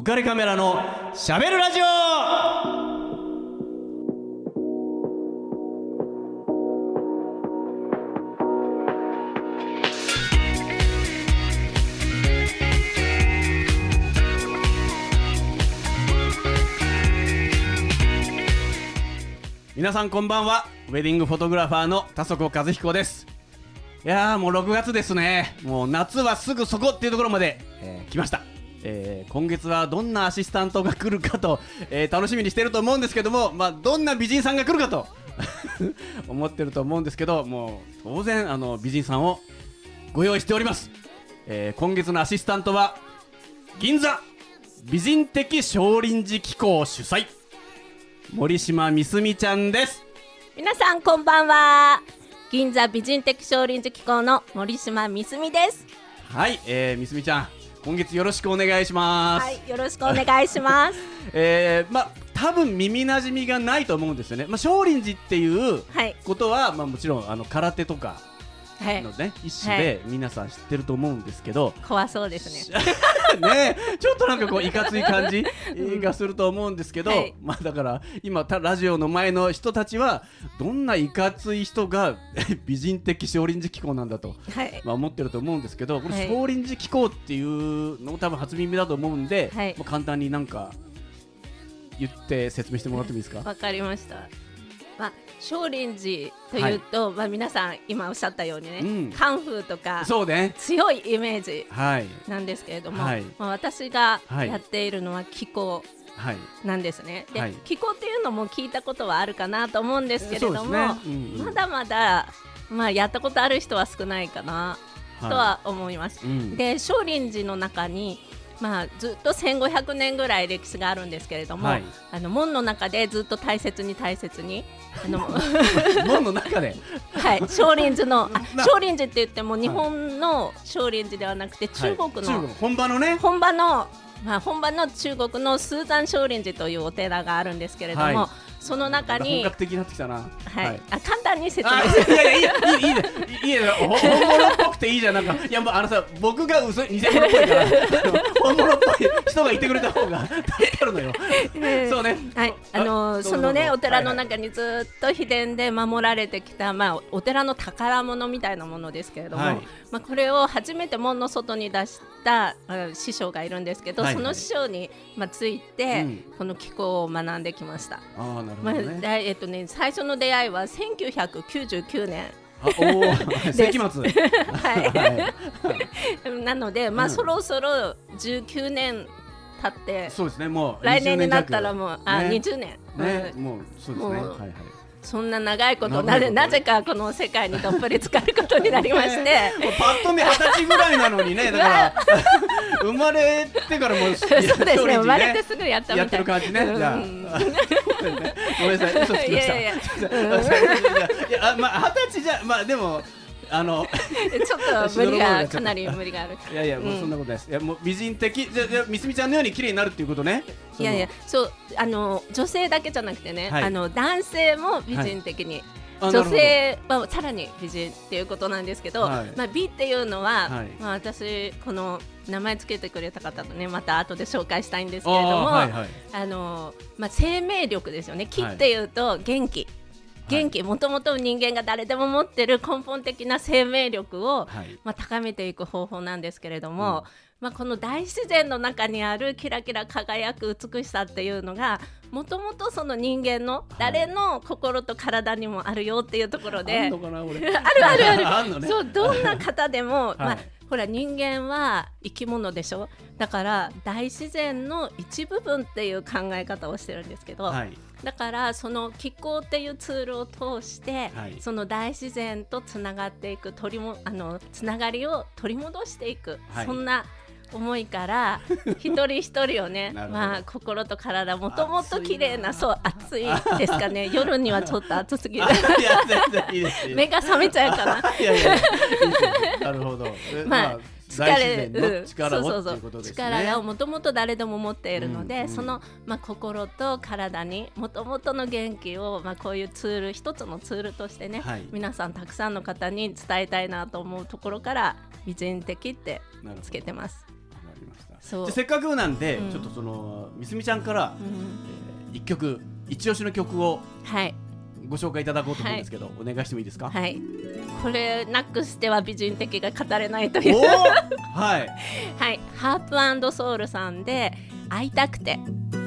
浮かれカメラのしゃべるラジオ。皆さんこんばんは。ウェディングフォトグラファーの田底和彦です。いやーもう6月ですね。もう夏はすぐそこっていうところまで、えー来ました、えー今月はどんなアシスタントが来るかと、えー楽しみにしてると思うんですけども、まあ、どんな美人さんが来るかと 思ってると思うんですけどもう当然あの美人さんをご用意しております、えー今月のアシスタントは銀座美人的少林寺機構主催。森島みすみちゃんです。皆さんこんばんは。銀座美人的少林寺機構の森島みすみです。はい、えー、みすみちゃん今月よろしくお願いします、はいよろしくお願いします。えー、まあ多分耳なじみがないと思うんですよね、まあ、少林寺っていうはい。ことは、まあ、もちろんあの空手とかはいのね、一種で皆さん知ってると思うんですけど、怖そうですね。ねちょっとなんかこういかつい感じがすると思うんですけど、はい。まあだから今たラジオの前の人たちはどんないかつい人が 美人的少林寺機構なんだと、はい。まあ、思ってると思うんですけどこのはい。少林寺機構っていうのも多分初耳だと思うんで、はい。まあ、簡単になんか言って説明してもらってもいいですか、わかりました。まあ少林寺というと、まあ皆さん今おっしゃったようにね、うん。カンフーとかそうね。強いイメージはい。なんですけれども、はい。まあ、私がはい。やっているのは気候はい。なんですね。で、はい。気候っていうのも聞いたことはあるかなと思うんですけれども、ね。うんうん。まだまだまあやったことある人は少ないかなとは思います。うん。で少林寺の中にまあ、ずっと1500年ぐらい歴史があるんですけれども、はい。あの門の中でずっと大切に大切にあの 門の中で？はい、少林寺の少林寺って言っても日本の少林寺ではなくて中国の、はい中国本場のね？本場の、まあ、本場の中国のスーザン少林寺というお寺があるんですけれども、はいその中本に、格的になってきたな。はい。あ簡単に説明。あするいやいやいいいいいいね。いいいいね。ほ本物っぽくていいじゃん。なんかいやもうあのさ僕が嘘偽物っぽいから。本物っぽい人がいてくれた方が 助かるのよ。そうね。はい、あのそのねお寺の中にずっと秘伝で守られてきた、まあ、お寺の宝物みたいなものですけれども、はい。まあ、これを初めて門の外に出したあ師匠がいるんですけど、はいその師匠に、まあ、ついて、うん。この気候を学んできました。ああなるほまあえっとね、最初の出会いは1999年。あおお世紀末。はい、なので、まあうん。そろそろ19年経ってそうですねもう来年になった20らもうあ、ね20年、うんねもうそうですねはいはいそんな長いことなぜなぜかこの世界にどっぷり浸かることになりまして。パッと見二十歳ぐらいなのにねだから 生まれてからもうそうですね生まれてすぐやったみたい。やってる感じね。じゃあ。うんごめんなさい。嘘つきました。いやいやいや。い。やあまあ二十歳じゃまあでもあの ちょっと無理がかなり無理がある。いやいやもうそんなことないです、いやもう美人的。じゃじゃみすみちゃんのように綺麗になるっていうことね。いやいやそうあの女性だけじゃなくてね、はい。あの男性も美人的に、あ女性はさらに美人っていうことなんですけど、はい。まあ、美っていうのは、はい。まあ、私この名前つけてくれた方とねまた後で紹介したいんですけれどもあーはいはい。あのまあ、生命力ですよね。気っていうと元気、元気もともと人間が誰でも持ってる根本的な生命力を、はい。まあ、高めていく方法なんですけれども、まあ、この大自然の中にあるキラキラ輝く美しさっていうのがもともとその人間の誰の心と体にもあるよっていうところで、あんのかな俺 あるあるある。あんのね。そうどんな方でも、まあはい。ほら人間は生き物でしょ？だから大自然の一部分っていう考え方をしてるんですけど、はいだからその気候っていうツールを通して、はい。その大自然とつながっていく取りもあのつながりを取り戻していく、はい。そんな思いから 一人一人をねまあ心と体もともと綺麗な。熱いなそう暑いですかね。夜にはちょっと暑すぎる。目が覚めちゃうかな。いやいやなるほど。えまあ疲大れ自然の力をっていうことですね。力をもともと誰でも持っているので、うんうんその、まあ、心と体にもともとの元気を、まあ、こういうツール一つのツールとしてね、はい。皆さんたくさんの方に伝えたいなと思うところから美人的ってつけてます。わかりました。そう。せっかくなんで、うん。ちょっとそのみすみちゃんから、うん。えー一曲一押しの曲をはいご紹介いただこうと思うんですけど、お願いしてもいいですか？はい。これなくしては美人的が語れないという。はい。はい。ハープソウルさんで会いたくて「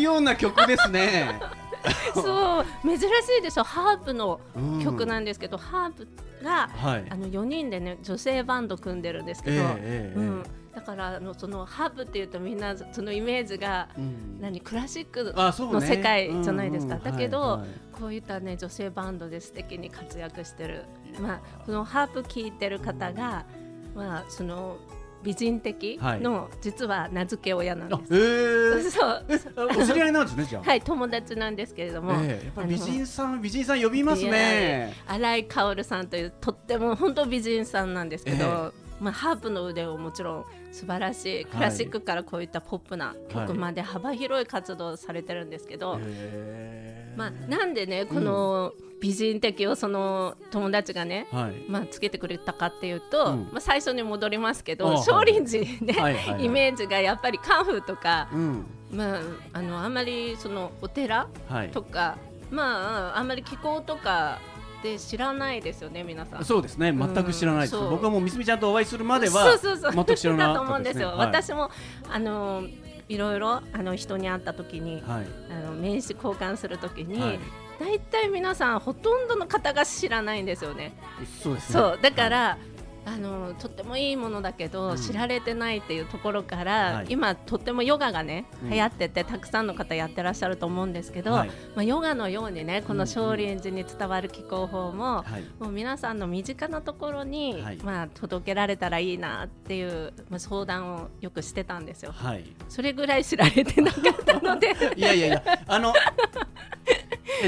くような曲ですね。そう珍しいでしょ。ハープのうん曲なんですけど、ハープがはい。あの4人でね女性バンド組んでるんですけど、ええええうん、だからあのそのハープっていうとみんなそのイメージがうん。何クラシックの世界じゃないですか、うんうんだけど、はいはいこういったね女性バンドで素敵に活躍してる、まあ、このハープ聴いてる方が、まあ、その美人的の、実は名付け親なんあです。えー、そうお知り合いなんですねじゃあ。はい友達なんですけれども、ええやっぱり美人さん美人さん呼びますね。新井薫さんというとっても本当美人さんなんですけど、えまあ、ハープの腕をもちろん素晴らしいクラシックからこういったポップな曲まで幅広い活動をされてるんですけど、へーまあ、なんでねこの美人的をその友達がね、はい。まあ、つけてくれたかっていうと、うんまあ、最初に戻りますけど少林寺ね、はいはいはいイメージがやっぱりカンフーとか、うん。まあ、あのあんまりそのお寺はい。とか、まああんまり気候とかで知らないですよね皆さん。そうですね全く知らないです。僕はもうみすみちゃんとお会いするまでそうはそうそう全く知らなかったですね。思うんですよ、はい私もあのいろいろあの人に会った時に、はい。あの名刺交換する時に、はい大体皆さんほとんどの方が知らないんですよね。そうですね。そうだから、あのとってもいいものだけど、うん。知られてないっていうところから、はい。今とってもヨガがねうん。流行ってて、たくさんの方やってらっしゃると思うんですけど、はい。まあ、ヨガのようにねこうん。の少林寺に伝わる気候法も、はい。もう皆さんの身近なところに、はい。まあ、届けられたらいいなっていう、まあ、相談をよくしてたんですよ。はい。それぐらい知られてなかったので。いやいやいや、あの。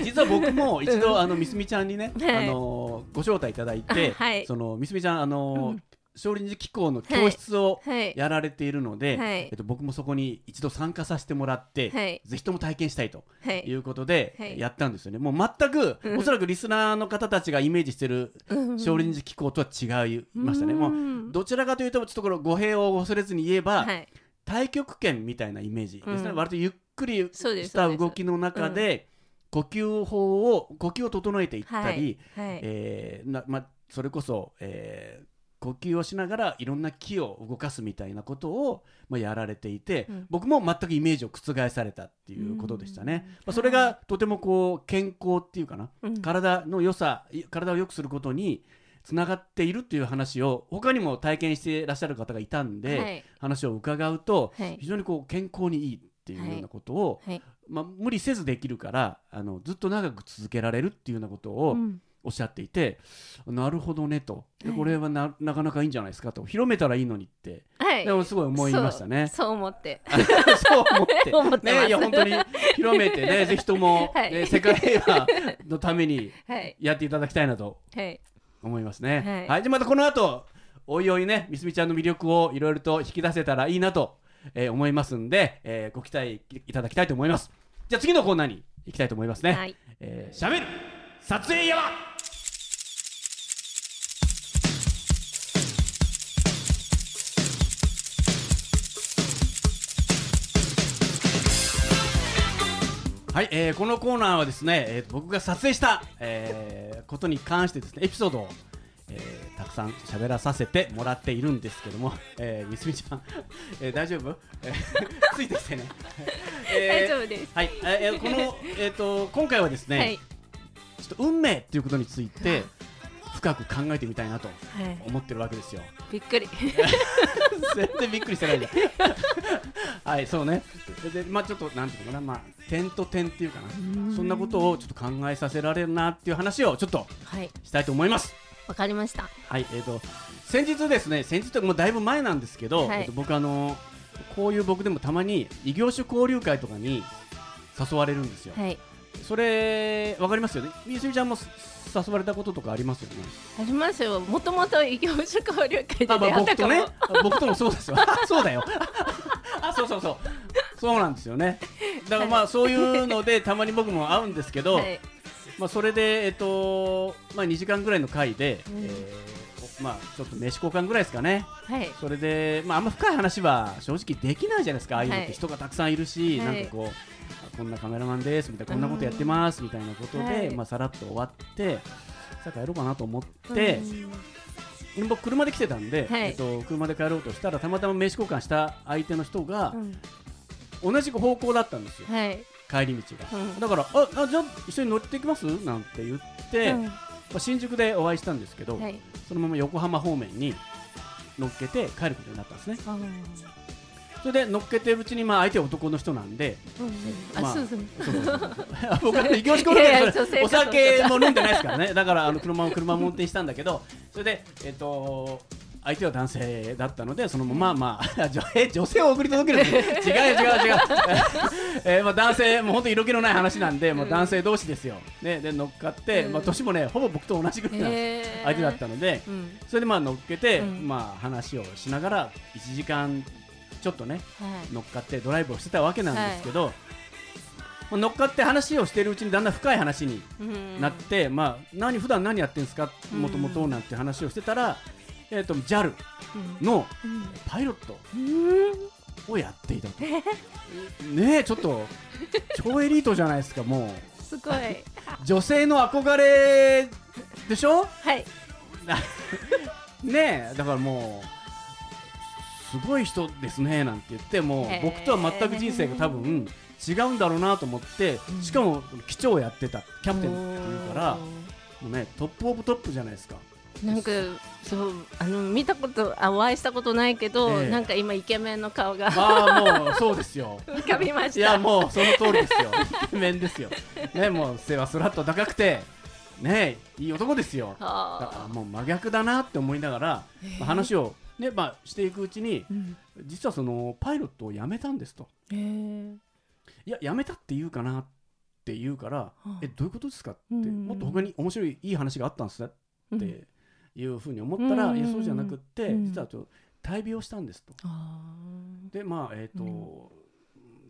実は僕も一度、あの、みすみちゃんにね、はい。あの、ご招待いただいて。その、みすみちゃん、あのうん、少林寺機構の教室をはい。やられているので。はい。えっと、僕もそこに一度参加させてもらって、はい。ぜひとも体験したいとはい。いうことではい。やったんですよね。もう全く、うん。おそらくリスナーの方たちがイメージしてるうん。少林寺機構とは違いましたね。もううんどちらかというとちょっとこれ語弊を恐れずに言えば、はい。太極拳みたいなイメージですね、うん。割とゆっくりした動きの中で呼吸法を呼吸を整えていったり、はいえーなま、それこそ、えー呼吸をしながらいろんな気を動かすみたいなことを、まあ、やられていて、うん。僕も全くイメージを覆されたっていうことでしたね。うん。まあ、それがとてもこう健康っていうかな、うん。体の良さい体を良くすることにつながっているっていう話を他にも体験していらっしゃる方がいたんで、はい。話を伺うと、はい。非常にこう健康にいいっていうようなことを、はいまあ、無理せずできるからあのずっと長く続けられるっていうようなことをうん。おっしゃっていて、なるほどねと。ではい。これはななかなかいいんじゃないですかと。広めたらいいのにって、はい。でもすごい思いましたね。そう。思って。そう思って。ねいや本当に広めてねぜひとも、はい。ね世界平和のためにはい。やっていただきたいなとはい。思いますね。はい。はい、じゃあまたこの後おいおいねみすみちゃんの魅力をいろいろと引き出せたらいいなと、えー思いますんで、えーご期待いただきたいと思います。じゃあ次のコーナーに行きたいと思いますね。はいえー、しゃべる撮影山はい、えーこのコーナーはですね、えー僕が撮影した、えーことに関してですねエピソードを、えーたくさん喋らさせてもらっているんですけども、えー、みすみちゃん、えー大丈夫、えーついてきてね、えー大丈夫です。はい、えーこの、えー、と今回はですね、はい。ちょっと運命っていうことについて深く考えてみたいなとはい。思ってるわけですよ。びっくり。全然びっくりしてないじゃん。はい、そうね。で、まあちょっとなんていうのかな、まあ点と点っていうかな、そんなことをちょっと考えさせられるなっていう話をちょっとはい。したいと思います。わかりましたはい、えっ、と先日ですね、先日もうだいぶ前なんですけど、はいえっと僕あのこういう僕でもたまに異業種交流会とかに誘われるんですよ。はいそれわかりますよね？みすみちゃんも誘われたこととかありますよね？ありますよもともと異業種交流会であ、まあ、出会ったかも、僕とね、僕ともそうですよ。そうだよ。あ、そうそうそう。そうなんですよね。だからまあそういうのでたまに僕も会うんですけど、はいまあそれでえっとまあ2時間ぐらいの回で、うん。えーまあちょっと飯交換ぐらいですかね。はい。それでまああんま深い話は正直できないじゃないですか。ああいうのっはいて人がたくさんいるし、はい。なんかこう。あこんなカメラマンですみたいなこんなことやってますみたいなことで、はい。まあさらっと終わってさあ帰ろうかなと思って、うん。僕車で来てたんで、はい。えっと、車で帰ろうとしたらたまたま名刺交換した相手の人がうん。同じ方向だったんですよ。はい帰り道が、うん。だからああじゃあ一緒に乗っていきます？なんて言って、うん。まあ、新宿でお会いしたんですけど、はい。そのまま横浜方面に乗っけて帰ることになったんですね。あそれで乗っけてるうちにまあ相手は男の人なんでまあ 僕は異業種交流いやいや会それお酒も飲んでないですからね。だからあの車を車を運転したんだけどそれでえっ、と相手は男性だったのでそのまままあ 女え女性を送り届ける違う違う 違う、えーまあ、男性もう本当に色気のない話なんで、もう男性同士ですよ、ね、で乗っかって、うん。まあ、年もねほぼ僕と同じぐらいの相手だったので、うん。それでまあ乗っけて、うん。まあ話をしながら1時間ちょっとねはい。乗っかってドライブをしてたわけなんですけど、まあ乗っかって話をしているうちにだんだん深い話にうんなって、まあ何普段何やってんですか？うん。もともとなんて話をしてたら、えっ、と JAL うん。のうん。パイロットうん。をやっていたと。ねえちょっと超エリートじゃないですかもすごい。う女性の憧れでしょ？はい。ねえだからもうすごい人ですねなんて言っても僕とは全く人生が多分違うんだろうなと思ってうん。しかも機長をやってたキャプテンっていうからもうねトップオブトップじゃないですかなんかそうあの見たことあお会いしたことないけど、ええ。なんか今イケメンの顔が。ああもうそうですよ。浮かびました。いやもうその通りですよ。イケメンですよ。ねもう背はスラッと高くてねいい男ですよ。だからはもう真逆だなって思いながら、まあ話をねまあしていくうちにあ、うん。実はそのパイロットを辞めたんですと。へえ。いや辞めたって言うかなって言うから、あ。えどういうことですかって、うん。もっと他に面白いいい話があったんですねうん。っていうふうに思ったら、うん。いやそうじゃなくって、うん。実はちょっと大病したんですと。あでまあえっ、と、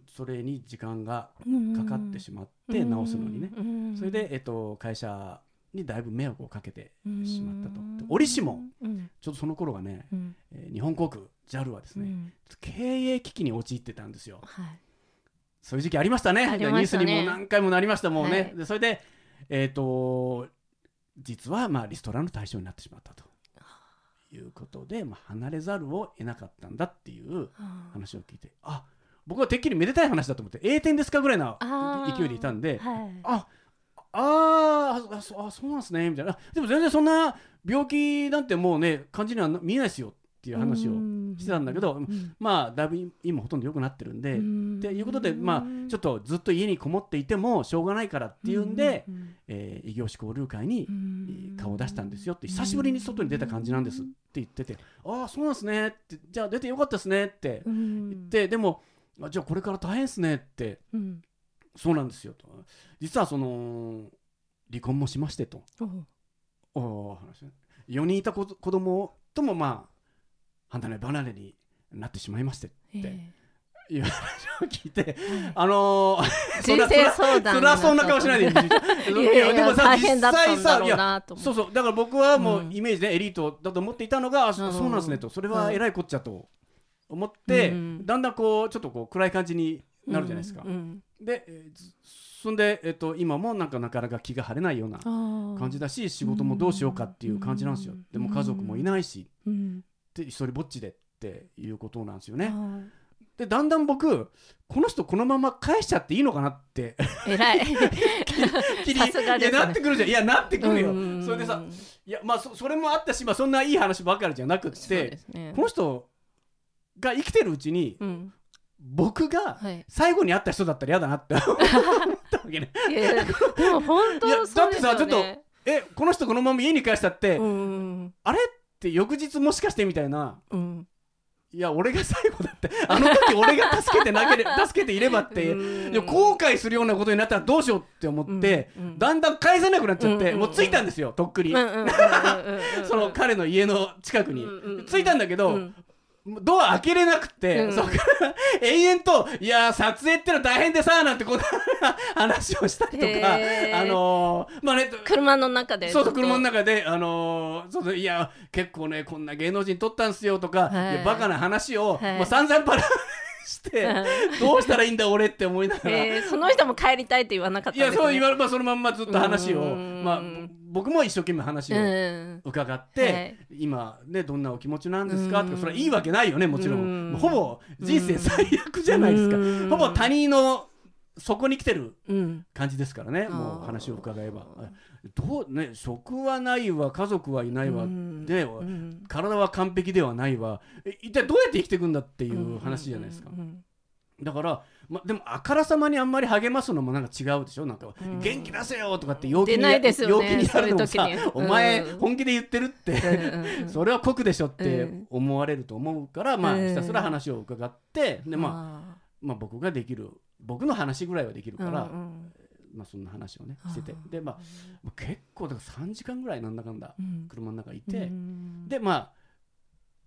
それに時間がーかかってしまって治すのにね、うんそれで、えっと会社にだいぶ迷惑をかけてうん。しまったと。で折しもうん。ちょっとその頃がね、うん。えー日本航空 JAL はですね、うん。経営危機に陥ってたんですよ。はい。そういう時期ありましたね。ニュースにも何回もなりましたもうね、それでえっ、と実はまあリストラの対象になってしまったと。いうことで、まあ、離れざるを得なかったんだっていう話を聞いてあ僕はてっきりめでたい話だと思って栄転ですかぐらいな勢いでいたんではい。ああーあそあそうなんですねみたいな。でも全然そんな病気なんてもうね感じにはな見えないですよっていう話をしてたんだけど、うんまあだいぶ今ほとんど良くなってるんで、うんっていうことでまあちょっとずっと家にこもっていてもしょうがないからっていうんで、うんえー異業種交流会にうん顔を出したんですよって久しぶりに外に出た感じなんですって言ってて、ああそうなんですねってじゃあ出てよかったですねってうん言って、でもあじゃあこれから大変ですねってうん。そうなんですよと。実はその離婚もしましてと。おう。お話4人いた子子供ともまあ離れ離れになってしまいましてえいう話を聞いて、あのーえ人生相談辛そうな顔しないで。いやいや大変だったんだろういやそうそうだから僕はもううん。イメージでエリートだと思っていたのが、うん。そうなんですねと。それは偉いこっちゃと思って、うん。だんだんこうちょっとこう暗い感じになるじゃないですか、うん。で、そんで、えっと今もなんかなかなか気が晴れないようなうん感じだし仕事もどうしようかっていう感じなんですよ、うん。でも家族もいないしうんで一人ぼっちでっていうことなんですよね、はい。でだんだん僕この人このまま返しちゃっていいのかなって。偉い。気にさすがですね。いやなってくるじゃん。いやなってくるよ。うん。それでさいやまあそそれもあったし、まあ、そんないい話ばかりじゃなくてね。この人が生きてるうちにうん。僕がはい。最後に会った人だったら嫌だなって思ったわけね。いやいやでも本当いやそうですよね。だってさちょっえこの人このまま家に帰したって、うんあれ？って翌日もしかしてみたいな。うん。いや俺が最後だって。あの時俺が助けてなけれ 助けていればって後悔するようなことになったらどうしようって思って、うん。うん。だんだん返せなくなっちゃって、うんもう着いたんですよとっくに、うんうんうんうんうん その彼の家の近くに、うんうんうん。着いたんだけど、うんドア開けれなくて、うん。そこから延々と「いやー撮影っての大変でさ」なんてこんな 話をしたりとかあのー、まあね車の中でそうそう車の中で、あのーそういや結構ねこんな芸能人撮ったんすよとか、はい。バカな話を、はい。もう散々パラして、どうしたらいいんだ俺って思いながら。えーその人も帰りたいって言わなかったね。いやそう言わればそのまんまずっと話をうん。まあぼ僕も一生懸命話をうん。伺って、はい。今ねどんなお気持ちなんですか？うん。とかそれはいいわけないよねもちろうん。んほぼ人生最悪じゃないですか。うん。ほぼ他人のそこに来てるうん。感じですからねあー。もう話を伺えば。どうね職はないわ家族はいないわうん。でうん。体は完璧ではないわ。え一体どうやって生きていくんだっていう話じゃないですか。うん。うんだから、ま、でもあからさまにあんまり励ますのもなんか違うでしょ？なんか、うん。元気出せよとかって陽気に出ないですよね陽気にやるのもさそういう時にお前うん本気で言ってるって、うんうんうん。それは酷でしょってうん。思われると思うから、まあうん。ひたすら話を伺ってで、まあ、あまあ僕ができる僕の話ぐらいはできるーから、うんうん。まあそんな話をねしてて。でまあ結構だから3時間ぐらいなんだかんだうん。車の中いて、うん。でまあ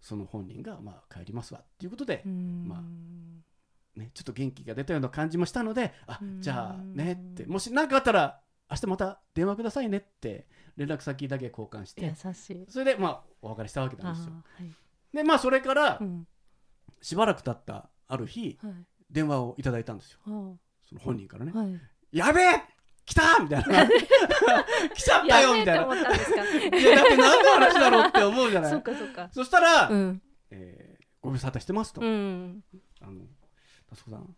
その本人がまあ帰りますわっていうことでう、ん。まあね、ちょっと元気が出たような感じもしたので、あうん。じゃあねって、もし何かあったら、明日また電話くださいねって、連絡先だけ交換して、優しい。それでまあお別れしたわけなあんですよ。ーはい。で、まあそれからうん。しばらく経ったある日、はい電話をいただいたんですよ、あその本人からね。ーはい。やべえ！来た！みたいな。来ちゃったよ！みたいな。いや、だって何の話だろうって思うじゃない。かそっか。そしたら、うん。えーご無沙汰してますと。うん。あの、タスコさん、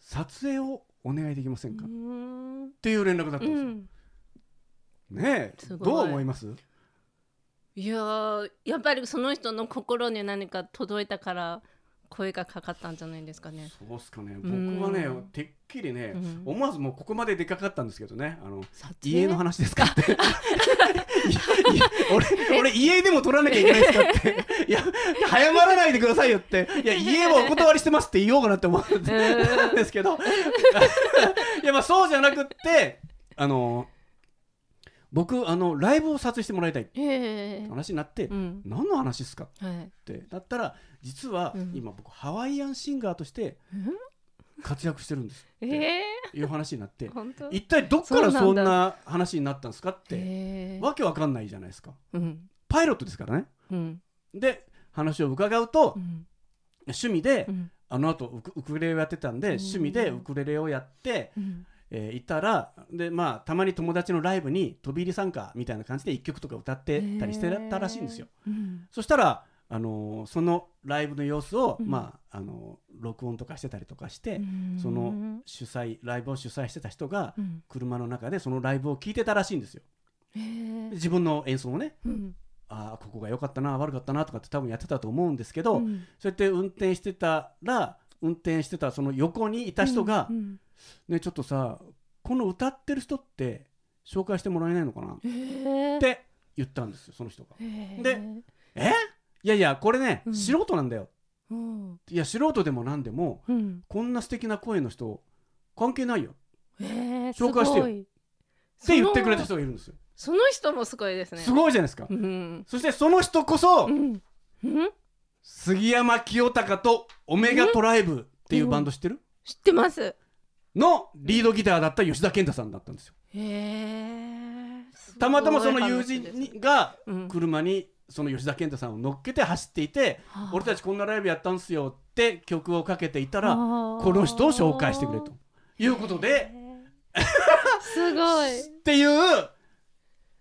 撮影をお願いできませんか、うっん。ていう連絡だったんですよ。うん。ねえどう思います？いやーやっぱりその人の心に何か届いたから声がかかったんじゃないですかね。そうっすかね。うん。僕はねてっきりね、うん。思わずもうここまで出かかったんですけどね。あの家の話ですかって。俺俺家でも取らなきゃいけないですかって。いや早まらないでくださいよって。いや家はお断りしてますって言おうかなって思ってたんですけど。いやまあそうじゃなくってあの僕あのライブを撮影してもらいたいってええ。話になって、うん。何の話ですかっはい。てだったら実はうん。今僕ハワイアンシンガーとして活躍してるんですええいう話になって。一体どっからそんな話になったんですかってええわけわかんないじゃないですか。うん。パイロットですからね。うん。で話を伺うとうん。趣味でうん。あの後ウクウクレレをやってたんでうん。趣味でウクレレをやってうん。えーいたらでまあたまに友達のライブに飛び入り参加みたいな感じで1曲とか歌ってたりしてたらしいんですよ。うん。そしたらあのーそのライブの様子を、うん。まああのー録音とかしてたりとかして、うん。その主催ライブを主催してた人がうん。車の中でそのライブを聞いてたらしいんですよ。ええで自分の演奏をね。うん。ああここが良かったな悪かったなとかって多分やってたと思うんですけど、うん。そうやって運転してたら運転してたその横にいた人が、うんねちょっとさこの歌ってる人って紹介してもらえないのかな？っええて言ったんですよその人が。ええでえ？いやいやこれね、うん。素人なんだよ。うん。いや素人でも何でもうん。こんな素敵な声の人関係ないよ。ええ紹介してよ。って言ってくれた人がいるんですよ。その人もすごいですね。すごいじゃないですか。うん。そしてその人こそ、杉山清隆とオメガトライブっていうバンド知ってる、知ってます。のリードギターだった吉田健太さんだったんですよ。へえたまたまその友人にがうん。車にその吉田健太さんを乗っけて走っていて、はあ。俺たちこんなライブやったんすよって曲をかけていたら、ここの人を紹介してくれと。いうことで、すごい。っていう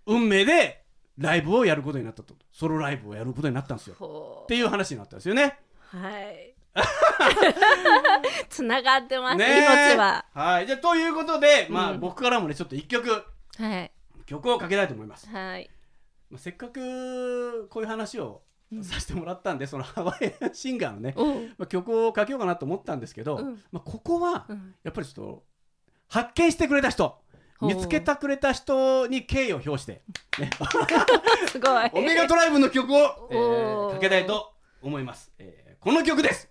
運命でライブをやることになったと。ソロライブをやることになったんですよ。ほっていう話になったんですよね。うはい。つながってます、ねは。はい。じゃあということで、まあうん。僕からもねちょっと一曲。はい。曲をかけたいと思います。はいまあせっかくこういう話をうんさせてもらったんで、そのハワイアンシンガーのね、まあ、曲をかけようかなと思ったんですけど、うん。まあ、ここはうん。やっぱりちょっと発見してくれた人見つけてくれた人に敬意を表して、ね、すごい。オメガトライブの曲を、えーかけたいと思います、えーこの曲です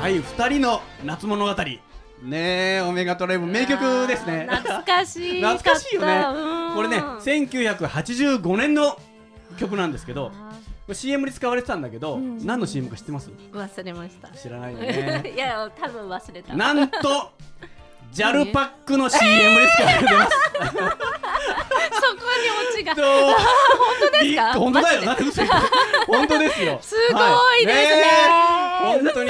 はい2人の夏物語。ねえオメガトライブ名曲ですね。懐かしい。懐かしいよね。うん。これね1985年の曲なんですけどこれ CM に使われてたんだけど、うん。何の CM か知ってます？忘れました。知らないよね。いや多分忘れた。なんと JAL パックの CM に使われてます、そこにオチが。と本当ですか？本当だよマなんで。嘘言って。本当ですよ。すごいですね。はい。ねえ。本当に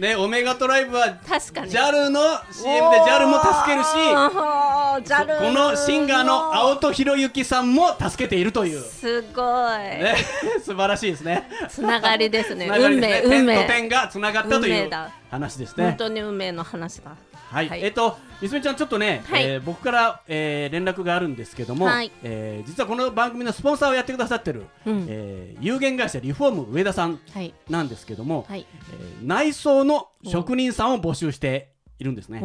ねオメガトライブは確かに。JAL の CM で JAL も助けるしこのシンガーの青戸博之さんも助けているという、すごい、ね、素晴らしいですね。つながりですね。つながり運命運命。点と点がつながったという話です本ね。当に運命の話だはい、はい。えっ、と、みすみちゃん、ちょっとね、はい。えー僕から、えー連絡があるんですけども、はい。えー実はこの番組のスポンサーをやってくださってる、うん。えー有限会社リフォーム上田さんはいなんですけども、はい。えー内装の職人さんを募集しているんですね。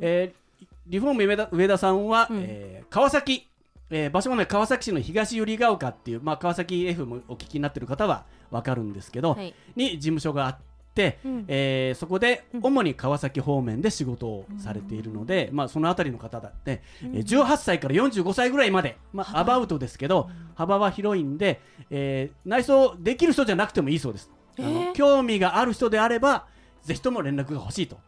えーリフォーム上田上田さんは、うん。えー川崎、えー場所もね川崎市の東百合ヶ丘っていう、まあ、川崎 F もお聞きになってる方は分かるんですけど、はい。に事務所があって、うん。えーそこでうん。主に川崎方面で仕事をされているので、まあ、その辺りの方だって、えー18歳から45歳ぐらいまで、まあ、アバウトですけど幅は広いんで、えー内装できる人じゃなくてもいいそうです。あのえー興味がある人であればぜひとも連絡が欲しいと、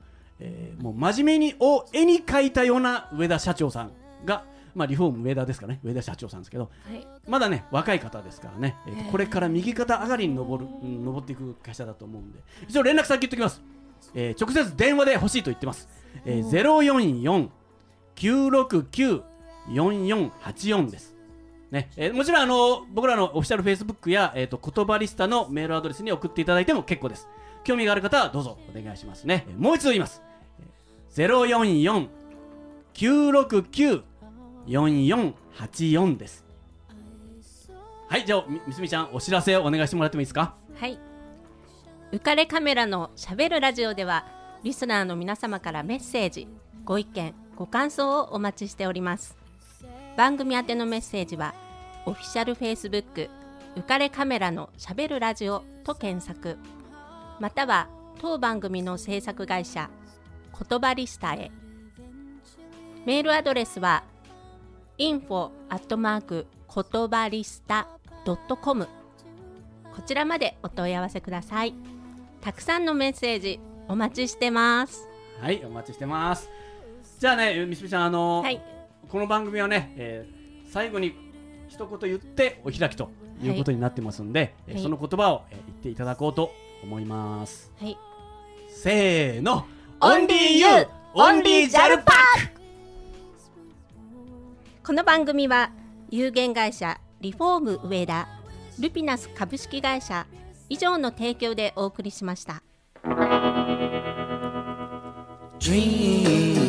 えーもう真面目にを絵に描いたような上田社長さんが、まあ、リフォーム上田ですかね。上田社長さんですけど。はい。まだね若い方ですからね、えーこれから右肩上がりに上る、うん、上っていく会社だと思うんで。一応連絡先言っておきます、えー直接電話で欲しいと言ってます、えー、044-969-4484です。ね。えーもちろんあの僕らのオフィシャルフェイスブックや、えー、と言葉リスタのメールアドレスに送っていただいても結構です。興味がある方はどうぞお願いしますね、えーもう一度言います、えー、4484です。はいじゃあみみすみちゃんお知らせをお願いしてもらってもいいですか？はい。浮かれカメラのしゃべるラジオではリスナーの皆様からメッセージご意見ご感想をお待ちしております。番組宛てのメッセージはオフィシャルフェイスブック浮かれカメラのしゃべるラジオと検索。または当番組の制作会社言葉リスタへ。メールアドレスは info アットマーク言葉リスタ .com こちらまでお問い合わせください。たくさんのメッセージお待ちしてます。はいお待ちしてます。じゃあねみすみちゃんあのーはい。この番組はね、えー最後に一言言ってお開きとい。うことになってますんで、えーはい。その言葉を、えー言っていただこうと思います。はい。せーの。Only You! Only JAL パークこの番組は有限会社リフォーム上田ルピナス株式会社以上の提供でお送りしました。Dream